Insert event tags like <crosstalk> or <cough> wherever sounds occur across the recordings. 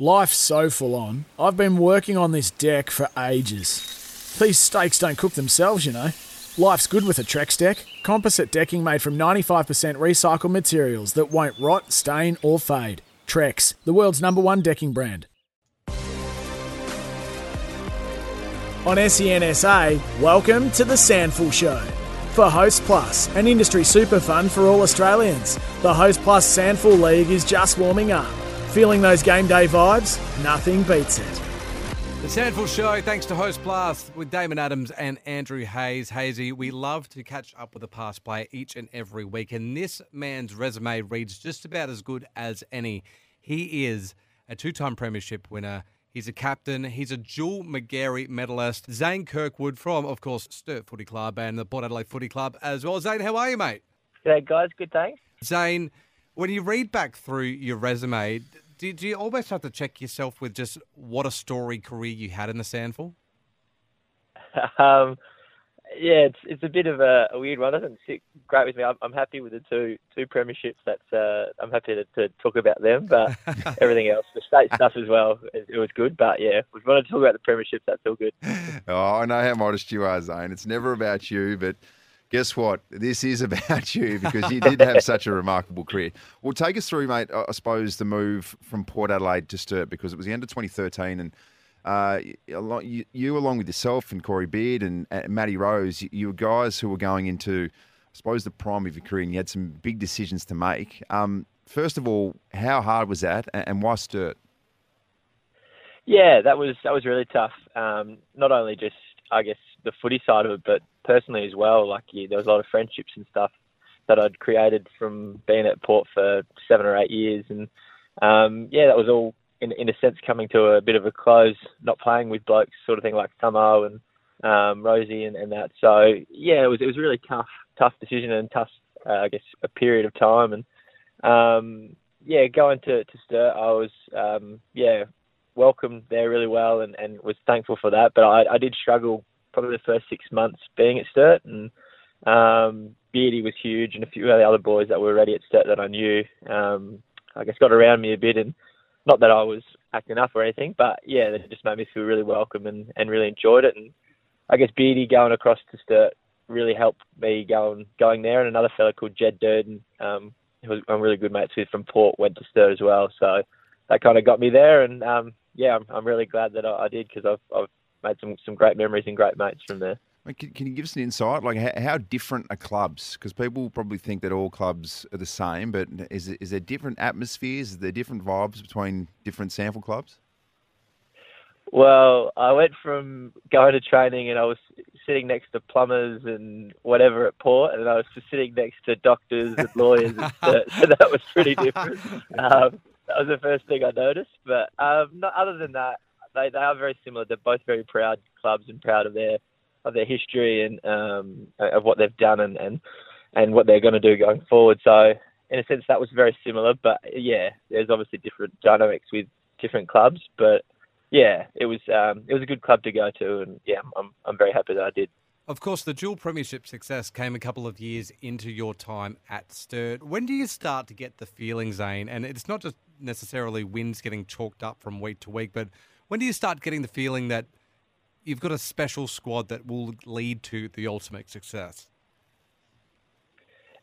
Life's so full on. I've been working on this deck for ages. These steaks don't cook themselves, you know. Life's good with a Trex deck. Composite decking made from 95% recycled materials that won't rot, stain, or fade. Trex, the world's number one decking brand. On SEN SA, welcome to the SANFL Show. For Host Plus, an industry super fund for all Australians, the Host Plus SANFL League is just warming up. Feeling those game day vibes? Nothing beats it. The SANFL Show, thanks to Host Plus with Damon Adams and Andrew Hayes. Hazy, we love to catch up with a past player each and every week, and this man's resume reads just about as good as any. He is a two time Premiership winner. He's a captain. He's a dual Magarey medalist. Zane Kirkwood from, of course, Sturt Footy Club and the Port Adelaide Footy Club as well. Zane, how are you, mate? G'day, guys. Good, thanks. Zane, when you read back through your resume, do, do you almost have to check yourself with just what a story career you had in the SANFL? <laughs> Um, yeah, it's it's a bit of a, a weird one. It doesn't sit great with me. I'm, I'm happy with the two two premierships. That's uh, I'm happy to, to talk about them, but <laughs> everything else, the state stuff as well, it, it was good. But yeah, if we want to talk about the premierships, that's all good. <laughs> Oh, I know how modest you are, Zane. It's never about you, but guess what? This is <laughs> about you because you did have such a remarkable career. Well, take us through, mate. I suppose the move from Port Adelaide to Sturt because it was the end of 2013 and. Uh, you, you, along with yourself and Corey Beard and, and Matty Rose, you, you, were guys who were going into, I suppose, the prime of your career, and you had some big decisions to make. Um, first of all, how hard was that, and, and why Sturt? Yeah, that was that was really tough. Um, not only just, I guess, the footy side of it, but personally as well. Like, yeah, there was a lot of friendships and stuff that I'd created from being at Port for seven or eight years, and um, yeah, that was all in in a sense coming to a bit of a close, not playing with blokes, sort of thing like Samo and um, Rosie and, and that. So yeah, it was it was really tough tough decision and tough, uh, I guess, a period of time. And um, yeah, going to to Sturt, I was um, yeah welcomed there really well and, and was thankful for that. But I, I did struggle probably the first six months being at Sturt and. Um, Beardy was huge, and a few of the other boys that were already at Sturt that I knew, um, I guess, got around me a bit, and not that I was acting up or anything, but yeah, it just made me feel really welcome and, and really enjoyed it. And I guess Beardy going across to Sturt really helped me going going there. And another fella called Jed Durden, um, who was, I'm really good mates with from Port, went to Sturt as well. So that kind of got me there. And um, yeah, I'm, I'm really glad that I, I did because I've, I've made some, some great memories and great mates from there. Can, can you give us an insight? Like, how, how different are clubs? Because people probably think that all clubs are the same, but is, is there different atmospheres? Is there different vibes between different SANFL clubs? Well, I went from going to training and I was sitting next to plumbers and whatever at Port, and I was sitting next to doctors and lawyers, and <laughs> so, so that was pretty different. Um, that was the first thing I noticed. But um, not, other than that, they, they are very similar. They're both very proud clubs and proud of their of their history and um, of what they've done and, and and what they're going to do going forward. So in a sense, that was very similar. But yeah, there's obviously different dynamics with different clubs. But yeah, it was um, it was a good club to go to, and yeah, I'm I'm very happy that I did. Of course, the dual premiership success came a couple of years into your time at Sturt. When do you start to get the feeling, Zane? And it's not just necessarily wins getting chalked up from week to week, but when do you start getting the feeling that you've got a special squad that will lead to the ultimate success?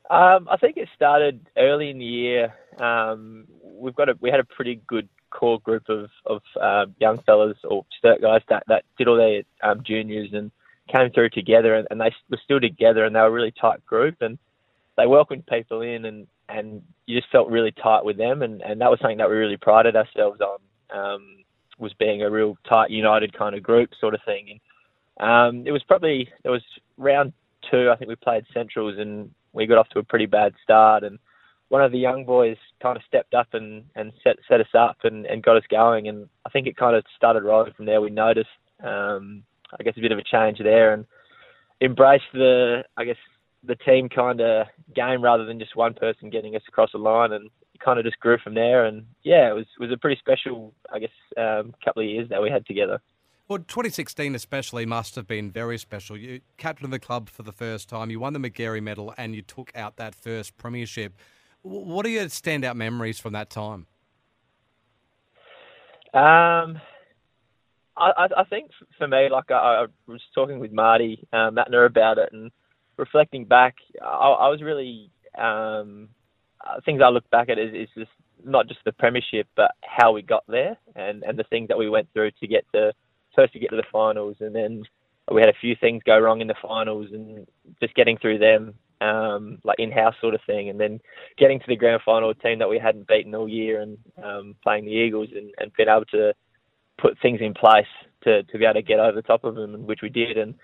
Um, I think it started early in the year. Um, we've got a, we had a pretty good core group of, of uh, young fellas or guys that, that did all their um, juniors and came through together and, and they were still together and they were a really tight group and they welcomed people in and, and you just felt really tight with them and, and that was something that we really prided ourselves on. Was being a real tight, united kind of group sort of thing. And um, it was probably it was round two. I think we played Centrals and we got off to a pretty bad start. And one of the young boys kind of stepped up and, and set set us up and, and got us going. And I think it kind of started rolling from there. We noticed, um, I guess, a bit of a change there and embraced the, I guess, the team kind of game rather than just one person getting us across the line. And kind of just grew from there. And yeah, it was was a pretty special, I guess, um, couple of years that we had together. Well, 2016 especially must have been very special. You captained the club for the first time. You won the Magarey Medal, and you took out that first premiership. What are your standout memories from that time? Um, I, I think for me, like I, I was talking with Marty uh, Mattner about it, and reflecting back, I, I was really um, things I look back at is, is just not just the premiership, but how we got there, and and the things that we went through to get to first to get to the finals, and then we had a few things go wrong in the finals, and just getting through them, um, like in-house sort of thing, and then getting to the grand final, team that we hadn't beaten all year, and um, playing the Eagles, and, and being able to put things in place to, to be able to get over the top of them, which we did. And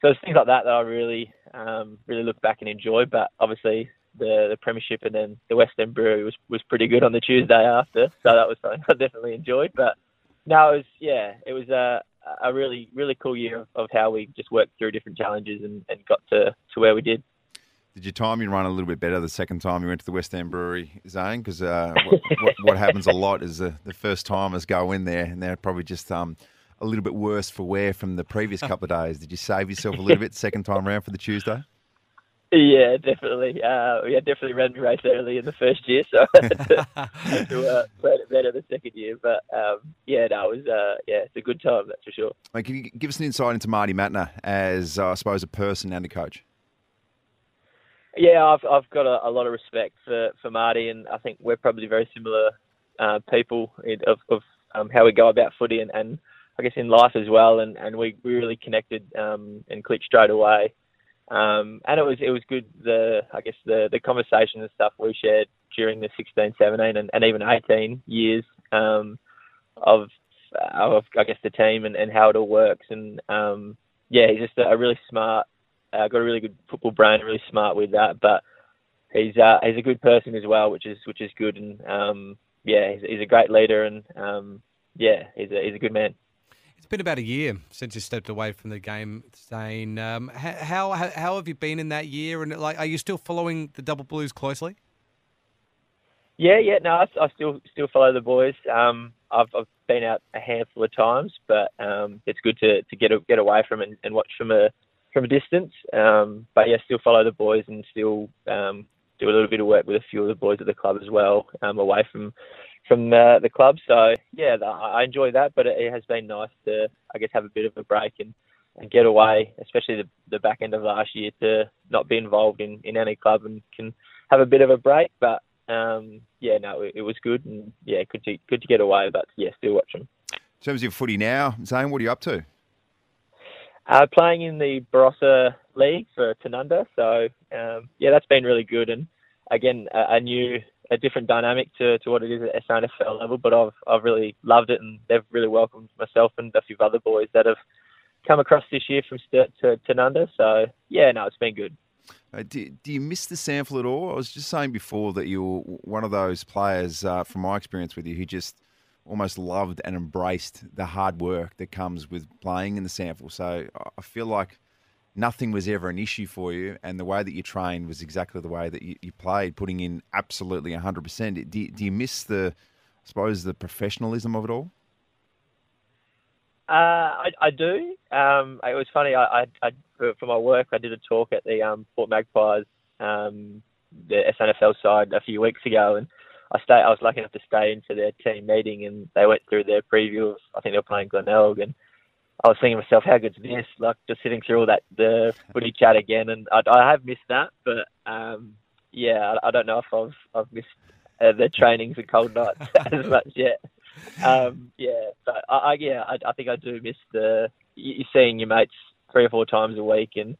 so it's things like that that I really um, really look back and enjoy. But obviously the the premiership and then the West End Brewery was was pretty good on the Tuesday after, so that was something <laughs> I definitely enjoyed. But no, it was yeah, it was a a really really cool year of, of how we just worked through different challenges and, and got to to where we did. Did your timing run a little bit better the second time you went to the West End Brewery, Zane? Because uh, what, what, what, happens a <laughs> lot is the, the first timers go in there and they're probably just um, a little bit worse for wear from the previous couple of days. Did you save yourself a little bit second time around for the Tuesday? Yeah, definitely. Uh, we had definitely ran the race early in the first year, so I <laughs> had to, had to uh, plan it better the second year. But um, yeah, no, it was uh, yeah, it's a good time, that's for sure. Mate, can you give us an insight into Marty Mattner as, uh, I suppose, a person and a coach? Yeah, I've I've got a, a, lot of respect for, for Marty, and I think we're probably very similar uh, people in, of, of um, how we go about footy, and, and I guess in life as well. And, and we, we really connected um, and clicked straight away. Um, and it was it was good the I guess the the conversation and stuff we shared during the 16, 17, and, and even 18 years um, of of I guess the team and, and how it all works. And um, yeah, he's just a, a really smart uh, got a really good football brain, really smart with that. But he's uh, he's a good person as well, which is which is good. And um, yeah, he's, he's, a great leader, and um, yeah, he's a he's a good man. Been about a year since you stepped away from the game, Zane. Um, how, how how have you been in that year? And like, are you still following the Double Blues closely? Yeah, yeah, no, I, I still still follow the boys. Um, I've, I've been out a handful of times, but um, it's good to, to get a, get away from and, and watch from a from a distance. Um, but yeah, still follow the boys and still um, do a little bit of work with a few of the boys at the club as well, um, away from from uh, the club. So yeah, I enjoy that. But it has been nice to, I guess, have a bit of a break and, and get away, especially the, the back end of last year, to not be involved in, in any club and can have a bit of a break. But um, yeah, no, it, it, was good and yeah, good to good to get away. But yeah, still watch them. In terms of footy now, Zane, what are you up to? Uh, playing in the Barossa League for Tanunda, so um, yeah, that's been really good, and again, a, a, new, a different dynamic to, to what it is at SANFL level. But I've I've really loved it, and they've really welcomed myself and a few other boys that have come across this year from Sturt to Tanunda. So yeah, no, it's been good. Uh, do, do you miss the SANFL at all? I was just saying before that you're one of those players, uh, from my experience with you, who just almost loved and embraced the hard work that comes with playing in the SANFL. So I feel like nothing was ever an issue for you, and the way that you trained was exactly the way that you, you played, putting in absolutely 100%. Do, do you miss the, I suppose, the professionalism of it all? Uh, I, I do. Um, it was funny. I, I, I, for my work, I did a talk at the um, Port Magpies, um, the SANFL side, a few weeks ago, and I stay. I was lucky enough to stay into their team meeting, and they went through their preview of. I think they were playing Glenelg, and I was thinking to myself, how good's this? Like just sitting through all that the footy chat again, and I, I have missed that, but um, yeah, I, I, don't know if I've I've missed uh, the trainings and cold nights <laughs> as much yet. Um, yeah, but I, I yeah, I, I think I do miss the you seeing your mates three or four times a week and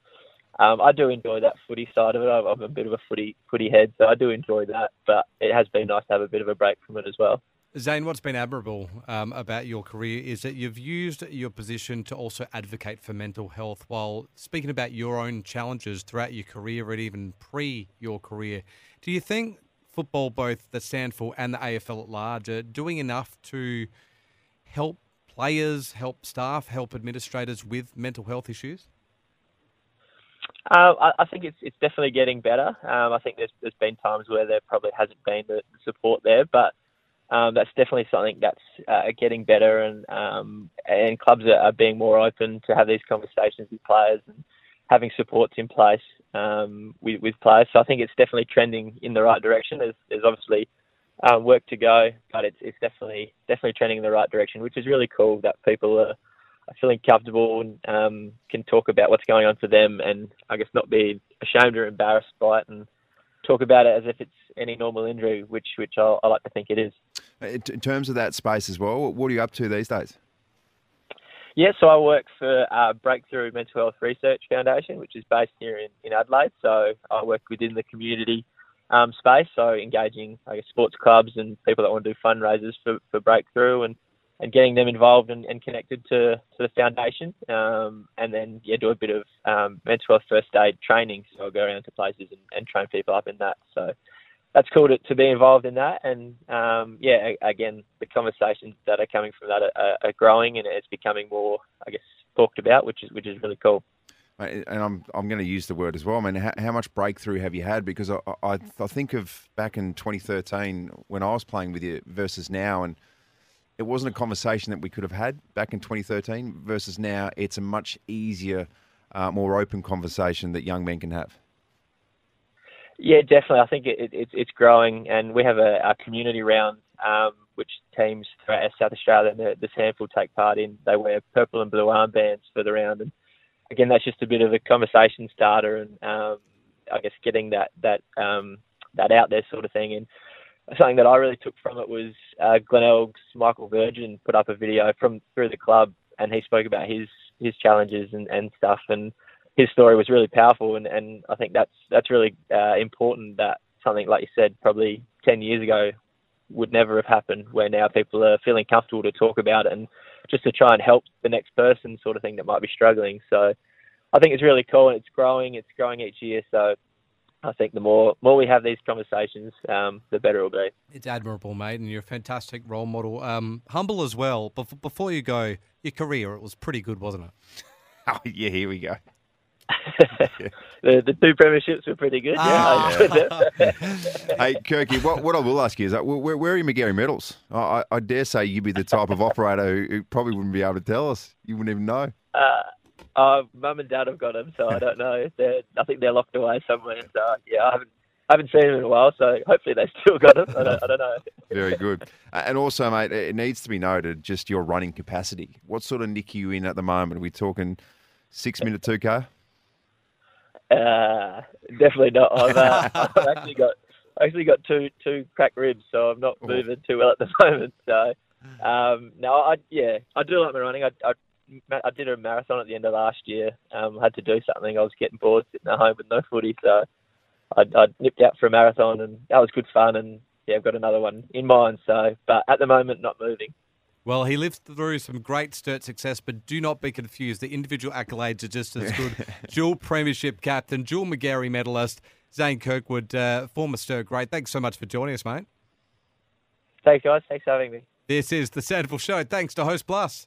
um, I do enjoy that footy side of it. I'm a bit of a footy footy head, so I do enjoy that. But it has been nice to have a bit of a break from it as well. Zane, what's been admirable um, about your career is that you've used your position to also advocate for mental health while speaking about your own challenges throughout your career and even pre your career. Do you think football, both the SANFL and the AFL at large, are doing enough to help players, help staff, help administrators with mental health issues? Uh, I, I, think it's it's definitely getting better. Um, I think there's there's been times where there probably hasn't been the, support there, but um, that's definitely something that's uh, getting better, and um, and clubs are, are, being more open to have these conversations with players and having supports in place um, with with players. So I think it's definitely trending in the right direction. There's there's obviously um, work to go, but it's it's definitely definitely trending in the right direction, which is really cool that people are, are feeling comfortable and um, can talk about what's going on for them, and I guess not be ashamed or embarrassed by it, and talk about it as if it's any normal injury, which which I, I like to think it is. In, in terms of that space as well, what are you up to these days? Yeah, so I work for uh, Breakthrough Mental Health Research Foundation, which is based here in, in Adelaide. So I work within the community um, space, so engaging I guess, sports clubs and people that want to do fundraisers for, for Breakthrough and, and getting them involved and, and connected to, to the foundation. Um, and then, yeah, do a bit of um, mental health first aid training. So I'll go around to places and, and train people up in that. So that's cool to, to be involved in that. And um, yeah, again, the conversations that are coming from that are, are, growing, and it's becoming more, I guess, talked about, which is which is really cool. And I'm I'm going to use the word as well. I mean, how, how much breakthrough have you had? Because I, I, I think of back in 2013 when I was playing with you versus now, and it wasn't a conversation that we could have had back in 2013 versus now. It's a much easier, uh, more open conversation that young men can have. Yeah, definitely. I think it, it, it's growing, and we have a, a community round um, which teams throughout South Australia and the, the SANFL take part in. They wear purple and blue armbands for the round, and again, that's just a bit of a conversation starter, and um, I guess getting that that um, that out there sort of thing. And something that I really took from it was uh, Glenelg's Michael Virgin put up a video from through the club, and he spoke about his his challenges and, and stuff, and his story was really powerful, and, and I think that's that's really uh, important. That something like you said, probably ten years ago, would never have happened. Where now people are feeling comfortable to talk about it and just to try and help the next person, sort of thing that might be struggling. So I think it's really cool, and it's growing. It's growing each year. So I think the more more we have these conversations, um, the better it'll be. It's admirable, mate, and you're a fantastic role model. Um, humble as well. Before you go, your career it was pretty good, wasn't it? <laughs> Oh yeah, here we go. <laughs> the, the two premierships were pretty good. Ah. <laughs> Yeah. <laughs> hey, Kirky, what, what I will ask you is that where, where are your Magarey medals? I, I, dare say you'd be the type of operator who, who, probably wouldn't be able to tell us. You wouldn't even know. Uh, uh, Mum and Dad have got them, so I don't know. They're, I think they're locked away somewhere. So yeah, I haven't I haven't seen them in a while, so hopefully they still got them. I don't, I don't know. Very good. And also, mate, it needs to be noted just your running capacity. What sort of nick are you in at the moment? Are we talking six minute two k? Uh, definitely not. I've, uh, <laughs> I've actually got I actually got two two cracked ribs, so I'm not moving too well at the <laughs> moment. So um, no, I yeah, I do like my running. I, I I did a marathon at the end of last year. Um, had to do something. I was getting bored sitting at home with no footy, so I, I nipped out for a marathon, and that was good fun. And yeah, I've got another one in mind. So, but at the moment, not moving. Well, he lived through some great Sturt success, but do not be confused. The individual accolades are just as good. <laughs> dual premiership captain, dual Magarey medalist, Zane Kirkwood, uh, former Sturt great. Thanks so much for joining us, mate. Thanks, guys. Thanks for having me. This is the SANFL Show. Thanks to Host Plus.